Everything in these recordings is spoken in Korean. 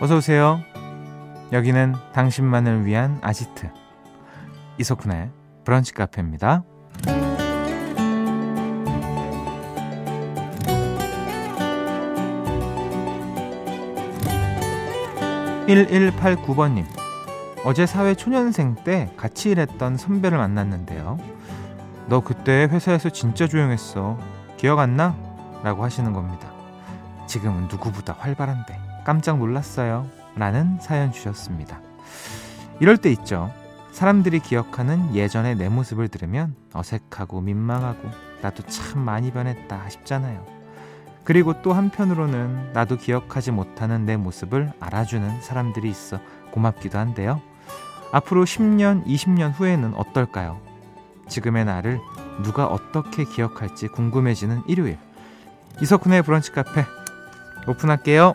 어서 오세요. 여기는 당신만을 위한 아지트 이석훈의 브런치 카페입니다. 1189번님 어제 사회 초년생 때 같이 일했던 선배를 만났는데요. 너 그때 회사에서 진짜 조용했어. 기억 안 나? 라고 하시는 겁니다. 지금은 누구보다 활발한데 깜짝 놀랐어요. 라는 사연 주셨습니다. 이럴 때 있죠. 사람들이 기억하는 예전의 내 모습을 들으면 어색하고 민망하고 나도 참 많이 변했다 싶잖아요. 그리고 또 한편으로는 나도 기억하지 못하는 내 모습을 알아주는 사람들이 있어 고맙기도 한데요. 앞으로 10년, 20년 후에는 어떨까요? 지금의 나를 누가 어떻게 기억할지 궁금해지는 일요일. 이석훈의 브런치 카페 오픈할게요.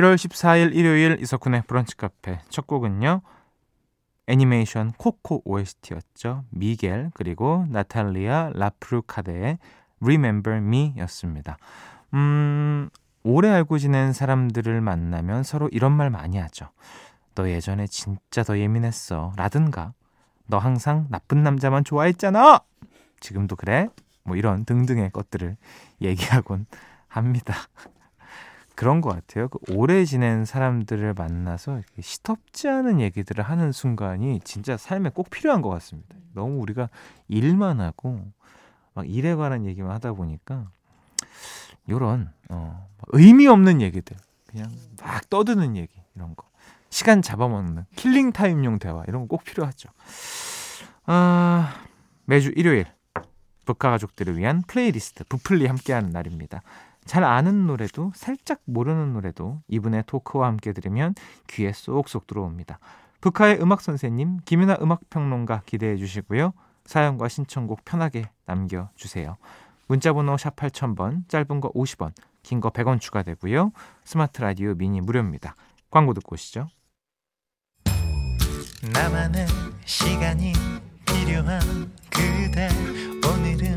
1월 14일 일요일 이석훈의 브런치 카페 첫 곡은요. 애니메이션 코코 OST였죠. 미겔 그리고 나탈리아 라프루카데의 Remember Me 였습니다. 음, 오래 알고 지낸 사람들을 만나면 서로 이런 말 많이 하죠. 너 예전에 진짜 더 예민했어. 라든가. 너 항상 나쁜 남자만 좋아했잖아! 지금도 그래? 뭐 이런 등등의 것들을 얘기하곤 합니다. 그런 것 같아요. 그 오래 지낸 사람들을 만나서 시덥지 않은 얘기들을 하는 순간이 진짜 삶에 꼭 필요한 것 같습니다. 너무 우리가 일만 하고 막 일에 관한 얘기만 하다 보니까 요런 어, 의미 없는 얘기들 그냥 막 떠드는 얘기 이런 거 시간 잡아먹는 killing time용 대화 이런 거 꼭 필요하죠. 아, 매주 일요일 브카 가족들을 위한 플레이리스트 부플리 함께하는 날입니다. 잘 아는 노래도 살짝 모르는 노래도 이분의 토크와 함께 들으면 귀에 쏙쏙 들어옵니다. 북카의 음악 선생님 김윤아 음악 평론가 기대해 주시고요. 사연과 신청곡 편하게 남겨 주세요. 문자 번호 샵 8000번, 짧은 거 50원, 긴 거 100원 추가되고요. 스마트 라디오 미니 무료입니다. 광고 듣고 오시죠. 나만의 시간이 필요한 그대 오늘은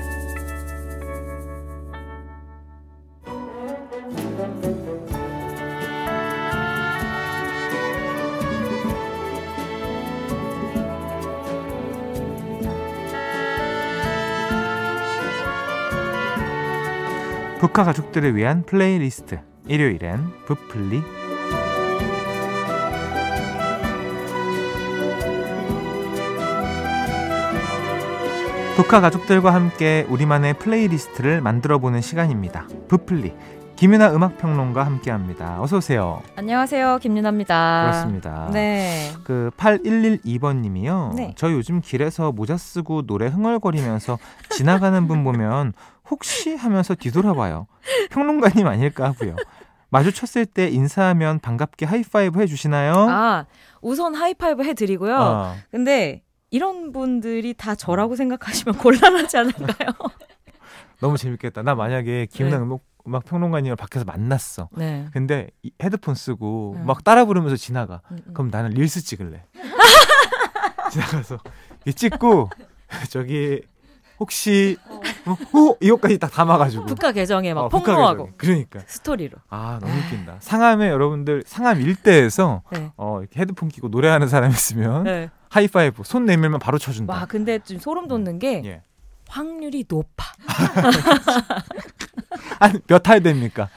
브카 가족들을 위한 플레이리스트 일요일엔 브플리 브카 가족들과 함께 우리만의 playlist를 만들어보는 시간입니다. 브플리 김윤하 음악평론가 함께합니다. 어서 오세요. 안녕하세요, 김윤하입니다. 그렇습니다. 네. 그 8112번님이요. 네. 저 요즘 길에서 모자 쓰고 노래 흥얼거리면서 지나가는 분 보면 혹시 하면서 뒤돌아봐요. 평론가님 아닐까 하고요. 마주쳤을 때 인사하면 반갑게 하이파이브 해주시나요? 아, 우선 하이파이브 해드리고요. 어. 근데 이런 분들이 다 저라고 생각하시면 곤란하지 않을까요? 너무 재밌겠다. 나 만약에 김은아 네. 음악 평론가님을 밖에서 만났어. 네. 근데 헤드폰 쓰고 네. 막 따라 부르면서 지나가. 음, 음. 그럼 나는 릴스 찍을래. 지나가서 찍고 저기 혹시 어, 어 이것까지 딱 담아가지고. 브카 계정에 막 어, 폭로하고 그러니까. 스토리로. 아 너무 웃긴다. 상암에 여러분들 상암 일대에서 네. 어 이렇게 헤드폰 끼고 노래하는 사람 있으면 네. 하이파이브 손 내밀면 바로 쳐준다. 와 근데 좀 소름 돋는 게 예. 확률이 높아. 한몇할 됩니까?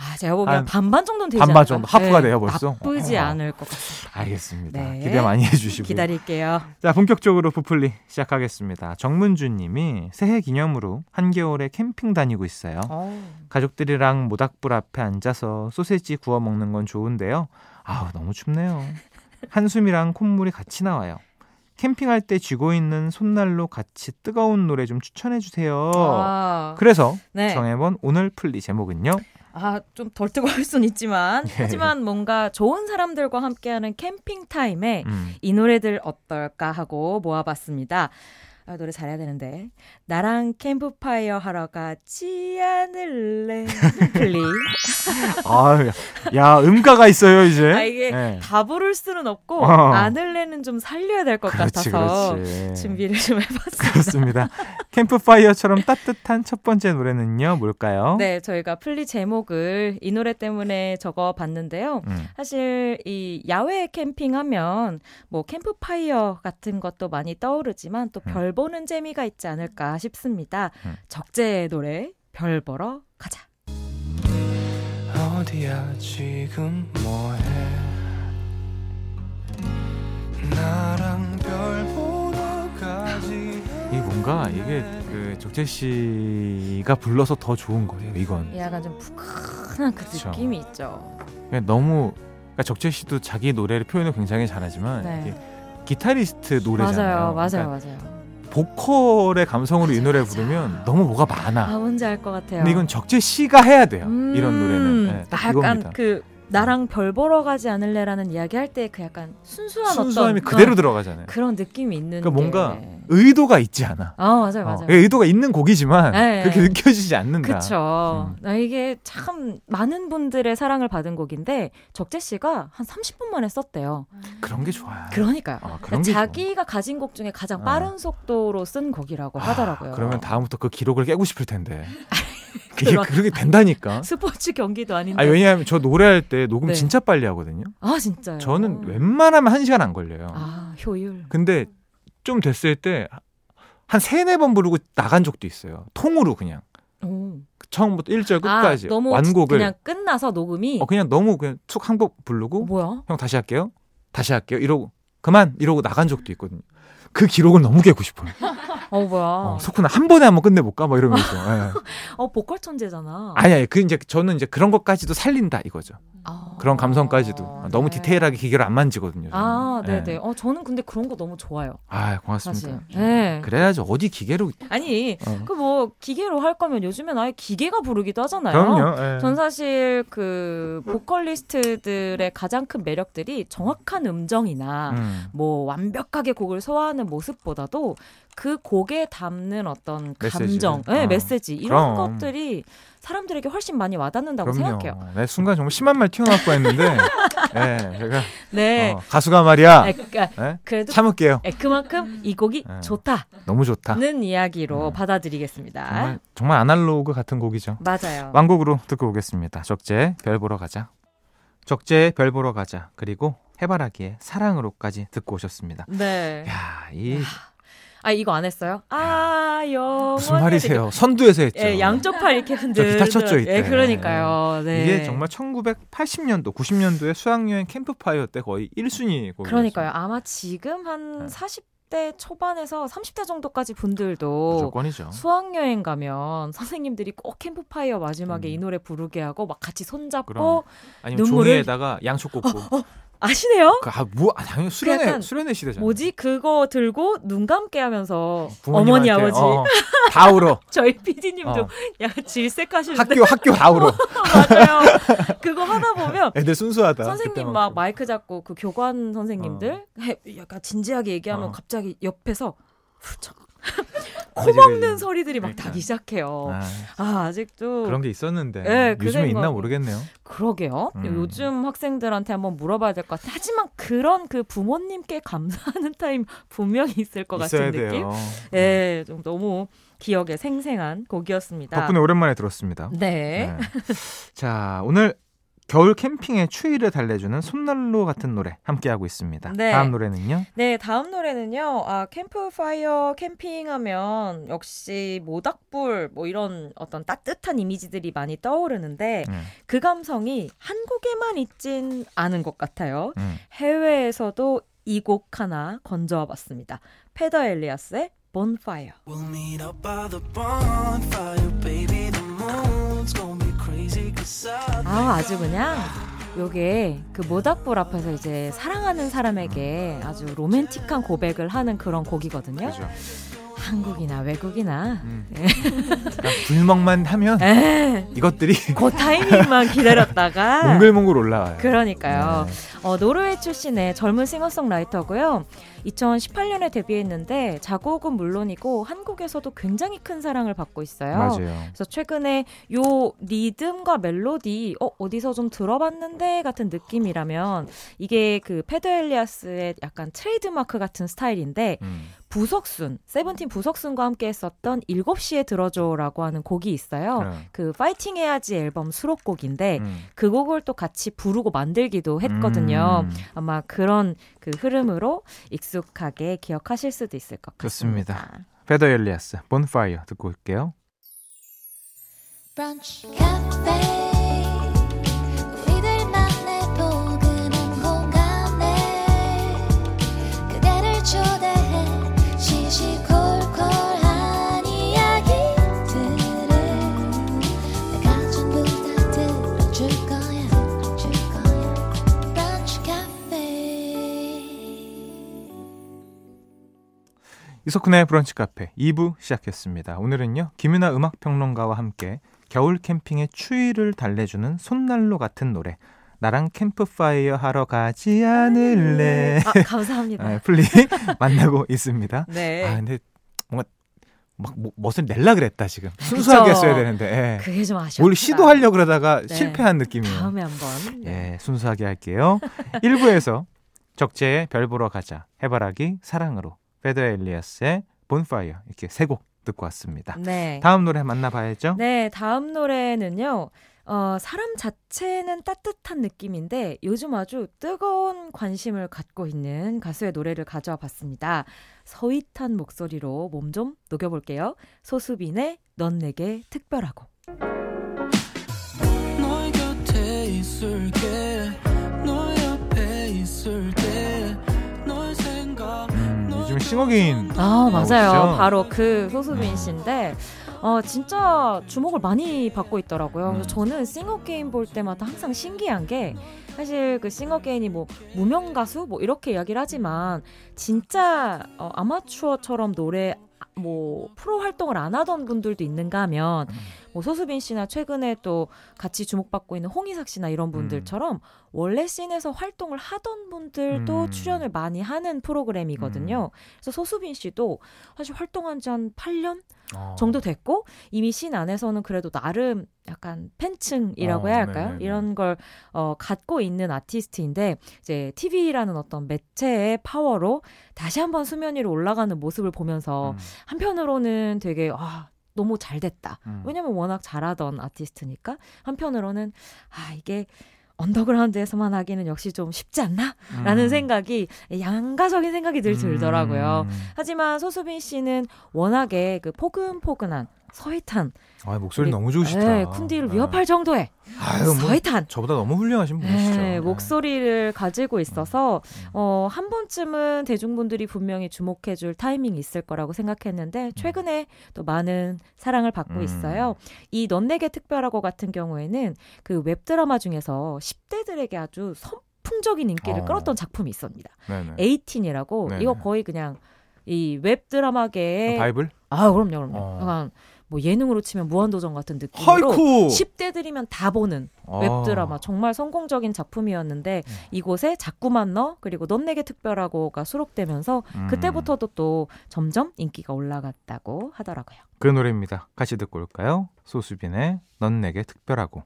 아, 제가 보기엔 반반 정도는 되지 반반 정도 half가 네, 돼요 벌써. 나쁘지 어. 않을 것 같습니다. 알겠습니다. 네. 기대 많이 해주시고 기다릴게요. 자 본격적으로 브플리 시작하겠습니다. 정문주님이 새해 기념으로 한겨울에 캠핑 다니고 있어요. 오. 어. 가족들이랑 모닥불 앞에 앉아서 소세지 구워 먹는 건 좋은데요. 아우 너무 춥네요. 한숨이랑 콧물이 같이 나와요. 캠핑할 때 쥐고 있는 손난로 같이 뜨거운 노래 좀 추천해 주세요. 아, 그래서 네. 정해본 오늘 풀리 제목은요. 아, 좀 덜 뜨거울 순 있지만 예. 하지만 뭔가 좋은 사람들과 함께하는 캠핑 타임에 음. 이 노래들 어떨까 하고 모아봤습니다. 아, 노래 잘해야 되는데. 나랑 캠프파이어 하러 가지 않을래. 플리. 아, 야, 음가가 있어요, 이제. 아, 이게 네. 다 부를 수는 없고, 어. 않을래는 좀 살려야 될 것 같아서 그렇지. 준비를 좀 해봤습니다. 그렇습니다. 캠프파이어처럼 따뜻한 첫 번째 노래는요, 뭘까요? 네, 저희가 플리 제목을 이 노래 때문에 적어 봤는데요. 음. 사실 이 야외 캠핑하면 뭐 캠프파이어 같은 것도 많이 떠오르지만 또별 음. 보는 재미가 있지 않을까 싶습니다. 음. 적재의 노래 별 보러 가자. 어디야 지금 뭐해 나랑 별 보러 가지 이 뭔가 이게 그 적재 씨가 불러서 더 좋은 거예요 이건 약간 좀 푸근한 그 그쵸. 느낌이 있죠 너무 그러니까 적재 씨도 자기 노래를 표현을 굉장히 잘하지만 네. 기타리스트 노래잖아요 맞아요 맞아요 그러니까 맞아요 보컬의 감성으로 이 노래 부르면 너무 뭐가 많아. 아 뭔지 알 것 같아요. 근데 이건 적재 씨가 해야 돼요. 음~ 이런 노래는. 네, 딱 약간 이겁니다. 그 나랑 별 보러 가지 않을래라는 이야기 할 때 그 약간 순수한 순수함이 어떤 그대로 어, 들어가잖아요. 그런 느낌이 있는. 그러니까 뭔가 의도가 있지 않아. 아 맞아요, 맞아요. 어, 의도가 있는 곡이지만 네, 그렇게 네. 느껴지지 않는다. 그렇죠. 음. 이게 참 많은 분들의 사랑을 받은 곡인데 적재 씨가 한 30분 만에 썼대요. 그런 게 좋아요. 그러니까, 아, 그러니까 자기가 가진 곡 중에 가장 빠른 어. 속도로 쓴 곡이라고 아, 하더라고요. 그러면 다음부터 그 기록을 깨고 싶을 텐데. 이게 그렇게 된다니까. 스포츠 경기도 아닌데. 아 왜냐하면 저 노래할 때 녹음 네. 진짜 빨리 하거든요. 아 진짜요? 저는 웬만하면 한 시간 안 걸려요. 아 효율. 근데 좀 됐을 때 한 세네 번 부르고 나간 적도 있어요. 통으로 그냥. 오. 처음부터 1절 아, 끝까지 아, 너무 완곡을 그냥 끝나서 녹음이 어 그냥 너무 그냥 툭 한 곡 부르고 뭐야? 형 다시 할게요. 다시 할게요. 이러고 그만 이러고 나간 적도 있거든요. 그 기록을 너무 깨고 싶어요. 어 뭐야? 어, 석훈아 한 번에 한번 끝내볼까? 뭐 이러면서. 네. 어 보컬 천재잖아. 아니 아니 그 이제 저는 이제 그런 것까지도 살린다 이거죠. 아. 그런 감성까지도 아, 너무 네. 디테일하게 기계를 안 만지거든요. 저는. 아 네네. 네. 어 저는 근데 그런 거 너무 좋아요. 아 고맙습니다. 네. 그래야지 어디 기계로. 아니 어. 그뭐 기계로 할 거면 요즘엔 아예 기계가 부르기도 하잖아요. 그럼요. 네. 전 사실 그 보컬리스트들의 가장 큰 매력들이 정확한 음정이나 음. 뭐 완벽하게 곡을 소화하는 모습보다도 그 곡에 담는 어떤 감정, 메시지, 네, 어. 메시지 이런 그럼. 것들이 사람들에게 훨씬 많이 와닿는다고 그럼요. 생각해요. 네, 순간 정말 심한 말 튀어나올 뻔했는데, 네, 제가 네. 어, 가수가 말이야. 네, 그러니까 네? 그래도 참을게요. 네, 그만큼 이 곡이 네. 좋다. 너무 좋다.는 이야기로 음. 받아들이겠습니다. 정말, 정말 아날로그 같은 곡이죠. 맞아요. 왕곡으로 듣고 오겠습니다. 적재 별 보러 가자. 적재 별 보러 가자. 그리고 해바라기의 사랑으로까지 듣고 오셨습니다. 네. 야, 이 아 이거 안 했어요? 아, 여 무슨 말이세요? 선두에서 했죠. 예, 양쪽 팔 이렇게 흔들. 기타 쳤죠 이때. 예, 그러니까요. 네. 이게 정말 1980년도, 90년도에 수학여행 캠프파이어 때 거의 1순위 곡이었어요. 그러니까요. 아마 지금 한 네. 40대 초반에서 30대 정도까지 분들도 무조건이죠. 수학여행 가면 선생님들이 꼭 캠프파이어 마지막에 음. 이 노래 부르게 하고 막 같이 손잡고 아니면 눈물을... 종이에다가 양초 꽂고 어, 어, 아시네요? 그, 아, 뭐, 아, 당연히 수련회, 수련회 시대잖아요. 뭐지? 그거 들고 눈 감게 하면서 어머니, 아버지. 어, 다 울어. 저희 PD님도 어. 약간 질색하시는데. 학교, 학교 다 울어. 맞아요. 그거 하다 보면. 애들 순수하다. 선생님 막 마이크 잡고 그 교관 선생님들 어. 약간 진지하게 얘기하면 어. 갑자기 옆에서 훌쩍 코 먹는 소리들이 막 그러니까. 나기 시작해요. 아, 아, 아직도 그런 게 있었는데 네, 그 요즘에 있나 모르겠네요. 그러게요. 음. 요즘 학생들한테 한번 물어봐야 될 것 같아. 하지만 그런 그 부모님께 감사하는 타임 분명히 있을 것 같은 돼요. 느낌. 예, 네, 좀 너무 기억에 생생한 곡이었습니다. 덕분에 오랜만에 들었습니다. 네. 네. 자, 오늘 겨울 캠핑의 추위를 달래주는 손난로 같은 노래 함께하고 있습니다. 네. 다음 노래는요? 네, 다음 노래는요. 아, 캠프파이어 캠핑하면 역시 모닥불 뭐 이런 어떤 따뜻한 이미지들이 많이 떠오르는데 음. 그 감성이 한국에만 있진 않은 것 같아요. 음. 해외에서도 이 곡 하나 건져와 봤습니다. 페더 엘리아스의 Bonfire. We'll 아, 아주 그냥 요게 그 모닥불 앞에서 이제 사랑하는 사람에게 아주 로맨틱한 고백을 하는 그런 곡이거든요. 그죠. 한국이나 외국이나 음. 네. 그러니까 불멍만 하면 에 이것들이 그 타이밍만 기다렸다가 몽글몽글 올라와요. 그러니까요. 네. 어, 노르웨이 출신의 젊은 싱어송라이터고요. 2018년에 데뷔했는데 작곡은 물론이고 한국에서도 굉장히 큰 사랑을 받고 있어요. 맞아요. 그래서 최근에 요 리듬과 멜로디 어 어디서 좀 들어봤는데 같은 느낌이라면 이게 그 페더 엘리아스의 약간 트레이드 마크 같은 스타일인데 음. 부석순, 세븐틴 부석순과 함께 했었던 7시에 들어줘라고 하는 곡이 있어요. 네. 그 파이팅 해야지 앨범 수록곡인데 음. 그 곡을 또 같이 부르고 만들기도 했거든요. 음. 아마 그런 그 흐름으로 익숙하게 기억하실 수도 있을 것 같습니다. 그렇습니다. 페더 엘리아스, 본파이어 듣고 올게요. 브런치, 이석훈의 브런치 카페 2부 시작했습니다. 오늘은요, 김윤아 음악평론가와 함께 겨울 캠핑의 추위를 달래주는 손난로 같은 노래, 나랑 캠프파이어 하러 가지 않을래. 아, 감사합니다. 아, 플리 만나고 있습니다. 네. 아, 근데 뭔가 막 뭐, 멋을 낼라 그랬다 지금 순수하게 했어야 되는데 예. 그게 좀 아쉽다. 뭘 시도하려 그러다가 네. 실패한 느낌이에요. 다음에 한번. 예, 순수하게 할게요. 1부에서 적재의 별 보러 가자 해바라기 사랑으로 페더 엘리아스의 본파이어 이렇게 세 곡 듣고 왔습니다. 네. 다음 노래 만나봐야죠. 네, 다음 노래는요. 어, 사람 자체는 따뜻한 느낌인데 요즘 아주 뜨거운 관심을 갖고 있는 가수의 노래를 가져와 봤습니다. 서윗한 목소리로 몸 좀 녹여볼게요. 소수빈의 넌 내게 특별하고. 너의 곁에 있을게, 너 옆에 있을게, 싱어게인 아 맞아요. 바로 그 소수빈 씨인데 어, 진짜 주목을 많이 받고 있더라고요. 그래서 음. 저는 싱어게인 볼 때마다 항상 신기한 게 사실 그 싱어게인이 뭐 무명 가수 뭐 이렇게 이야기를 하지만 진짜 어, 아마추어처럼 노래 뭐 프로 활동을 안 하던 분들도 있는가 하면 음. 뭐 소수빈 씨나 최근에 또 같이 주목받고 있는 홍이삭 씨나 이런 분들처럼 음. 원래 씬에서 활동을 하던 분들도 음. 출연을 많이 하는 프로그램이거든요. 음. 그래서 소수빈 씨도 사실 활동한 지 한 8년 어. 정도 됐고 이미 씬 안에서는 그래도 나름 약간 팬층이라고 어, 해야 할까요? 네네네. 이런 걸 어, 갖고 있는 아티스트인데 이제 TV라는 어떤 매체의 파워로 다시 한번 수면 위로 올라가는 모습을 보면서 음. 한편으로는 되게 아 너무 잘 됐다. 음. 왜냐면 워낙 잘하던 아티스트니까. 한편으로는 아 이게 언더그라운드에서만 하기는 역시 좀 쉽지 않나? 라는 음. 생각이 양가적인 생각이 늘 들더라고요. 음. 하지만 소수빈 씨는 워낙에 그 포근포근한 서희탄. 아, 목소리 너무 좋으시다. 네, 쿤디를 위협할 정도의 아유, 뭐 서희탄. 뭐 저보다 너무 훌륭하신 분이시죠. 네, 네. 목소리를 가지고 있어서 음. 어, 한 번쯤은 대중분들이 분명히 주목해줄 타이밍이 있을 거라고 생각했는데 음. 최근에 또 많은 사랑을 받고 음. 있어요. 이 넌 내게 특별하고 같은 경우에는 그 웹드라마 중에서 10대들에게 아주 선풍적인 인기를 어. 끌었던 작품이 있습니다. 에이틴이라고 이거 거의 그냥 이 웹드라마계의 아, 바이블? 아 그럼요, 그럼요. 어. 뭐 예능으로 치면 무한도전 같은 느낌으로 하이쿠! 10대들이면 다 보는 아. 웹드라마 정말 성공적인 작품이었는데 음. 이곳에 자꾸만 너 그리고 넌 내게 특별하고가 수록되면서 음. 그때부터도 또 점점 인기가 올라갔다고 하더라고요. 그 노래입니다. 같이 듣고 올까요? 소수빈의 넌 내게 특별하고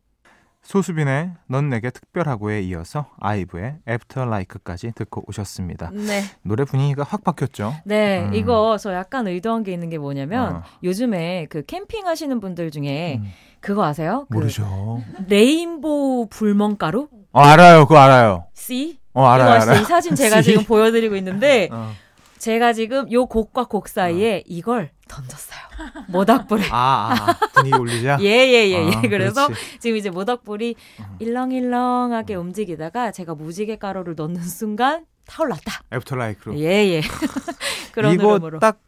소수빈의 넌 내게 특별하고에 이어서 아이브의 After LIKE까지 듣고 오셨습니다. 네. 노래 분위기가 확 바뀌었죠? 네. 음. 이거 저 약간 의도한 게 있는 게 뭐냐면 어. 요즘에 그 캠핑 하시는 분들 중에 음. 그거 아세요? 그 모르죠. 그 rainbow 불멍가루? 어, 알아요. 그거 알아요. C? 어, 알아요. 알아요. 이 사진 제가 지금 보여드리고 있는데 어. 제가 지금 요 곡과 곡 사이에 어. 이걸 던졌어요. 모닥불에. 아, 아 분위기 올리자? 예, 예, 예, 예. 아, 그래서 그렇지. 지금 이제 모닥불이 어. 일렁일렁하게 움직이다가 제가 무지개 가루를 넣는 순간 타올랐다. 애프터라이크로. 예, 예. 그런 이거 흐름으로. 딱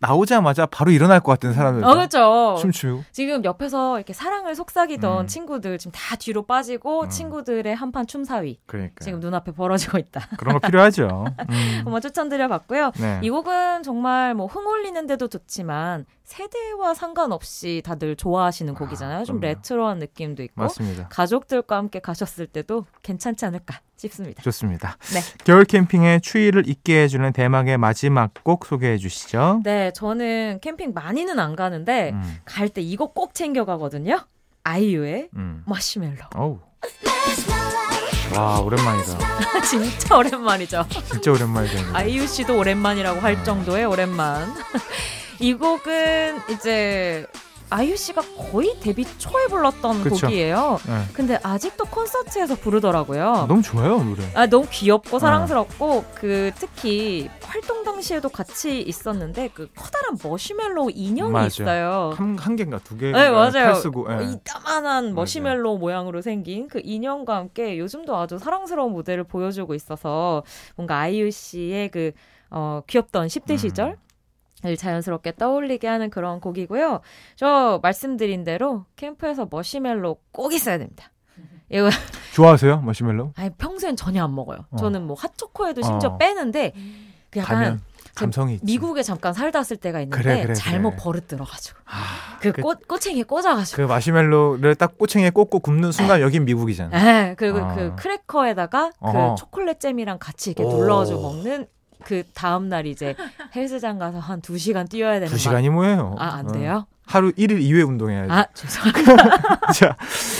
나오자마자 바로 일어날 것 같은 사람들. 어, 그렇죠. 춤추고. 지금 옆에서 이렇게 사랑을 속삭이던 음. 친구들 지금 다 뒤로 빠지고 음. 친구들의 한판 춤사위. 그러니까. 지금 눈앞에 벌어지고 있다. 그런 거 필요하죠. 음. 한번 추천드려 봤고요. 네. 이 곡은 정말 뭐 흥 올리는데도 좋지만 세대와 상관없이 다들 좋아하시는 곡이잖아요. 아, 좀 레트로한 느낌도 있고. 맞습니다. 가족들과 함께 가셨을 때도 괜찮지 않을까 싶습니다. 좋습니다. 네. 겨울 캠핑의 추위를 잊게 해주는 대망의 마지막 곡 소개해 주시죠. 네, 저는 캠핑 많이는 안 가는데 음. 갈때 이거 꼭 챙겨 가거든요. 아이유의 음. 마시멜로. 어우. 와 오랜만이다. 진짜 오랜만이죠. 진짜 오랜만이죠. 아이유 씨도 오랜만이라고 할 음. 정도의 오랜만. 이 곡은 이제 아이유 씨가 거의 데뷔 초에 불렀던 그쵸. 곡이에요. 네. 근데 아직도 콘서트에서 부르더라고요. 너무 좋아요 노래. 아 너무 귀엽고 네. 사랑스럽고 네. 그 특히 활동 당시에도 같이 있었는데 그 커다란 머시멜로 인형이 맞아요. 있어요. 한, 한 개인가 두 개. 네 맞아요. 쓰고, 네. 이따만한 머시멜로 맞아요. 모양으로 생긴 그 인형과 함께 요즘도 아주 사랑스러운 무대를 보여주고 있어서 뭔가 아이유 씨의 그 어, 귀엽던 10대 음. 시절 을 자연스럽게 떠올리게 하는 그런 곡이고요. 저 말씀드린 대로 캠프에서 머시멜로 꼭 있어야 됩니다. 이거 좋아하세요 머시멜로? 아니 평소엔 전혀 안 먹어요. 어. 저는 뭐 핫초코에도 심지어 어. 빼는데 그 약간 감성이 미국에 잠깐 살다 왔을 때가 있는데 그래, 그래, 잘못 그래. 버릇 들어가지고 아, 그, 그 꽃, 꼬챙이에 꽂아가지고 그 마시멜로를 딱 꼬챙이에 꽂고 굽는 순간 네. 여긴 미국이잖아. 네, 그리고 아. 그 크래커에다가 그 초콜릿 잼이랑 같이 이렇게 눌러가지고 먹는 그 다음 날 이제 헬스장 가서 한 2시간 뛰어야 되는 2시간이 뭐예요? 아, 안 돼요? 어. 하루 1일 2회 운동해야지. 아, 죄송합니다. 자,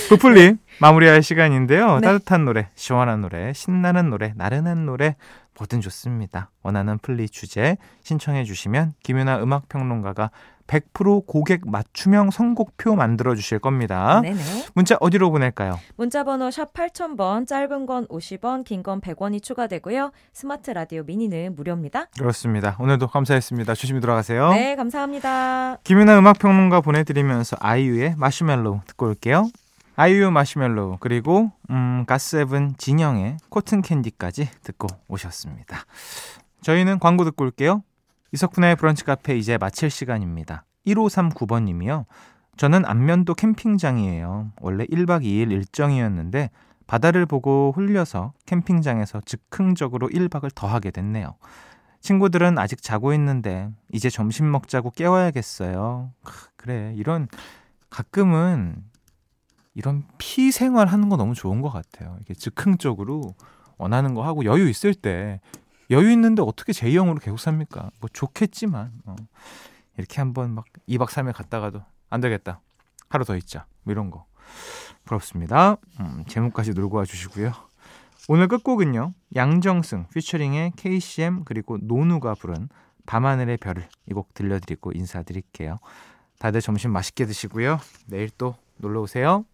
부풀림 마무리할 시간인데요. 네. 따뜻한 노래, 시원한 노래, 신나는 노래, 나른한 노래 뭐든 좋습니다. 원하는 플리 주제 신청해 주시면 김윤하 음악 평론가가 100% 고객 맞춤형 선곡표 만들어 주실 겁니다. 네네. 문자 어디로 보낼까요? 문자 번호 샵 8000번 짧은 건 50원, 긴 건 100원이 추가되고요. 스마트 라디오 미니는 무료입니다. 그렇습니다. 오늘도 감사했습니다. 조심히 들어가세요. 네, 감사합니다. 김윤하 음악 평론가 보내 드리면서 아이유의 마시멜로 듣고 올게요. 아이유 마시멜로 그리고 음, 갓세븐 진영의 Cotton Candy까지 듣고 오셨습니다. 저희는 광고 듣고 올게요. 이석훈의 브런치 카페 이제 마칠 시간입니다. 1539번님이요. 저는 안면도 캠핑장이에요. 원래 1박 2일 일정이었는데 바다를 보고 홀려서 캠핑장에서 즉흥적으로 1박을 더 하게 됐네요. 친구들은 아직 자고 있는데 이제 점심 먹자고 깨워야겠어요. 그래 이런 가끔은 이런 피 생활 하는 거 너무 좋은 것 같아요. 이게 즉흥적으로 원하는 거 하고 여유 있을 때 여유 있는데 어떻게 제2형으로 계속 삽니까? 뭐 좋겠지만 어. 이렇게 한번 막 2박 3일 갔다가도 안 되겠다. 하루 더 있자. 뭐 이런 거. 부럽습니다. 음, 제목까지 놀고 와 주시고요. 오늘 끝곡은요. 양정승 피처링의 KCM 그리고 노누가 부른 밤하늘의 별을 이 곡 들려드리고 인사드릴게요. 다들 점심 맛있게 드시고요. 내일 또 놀러 오세요.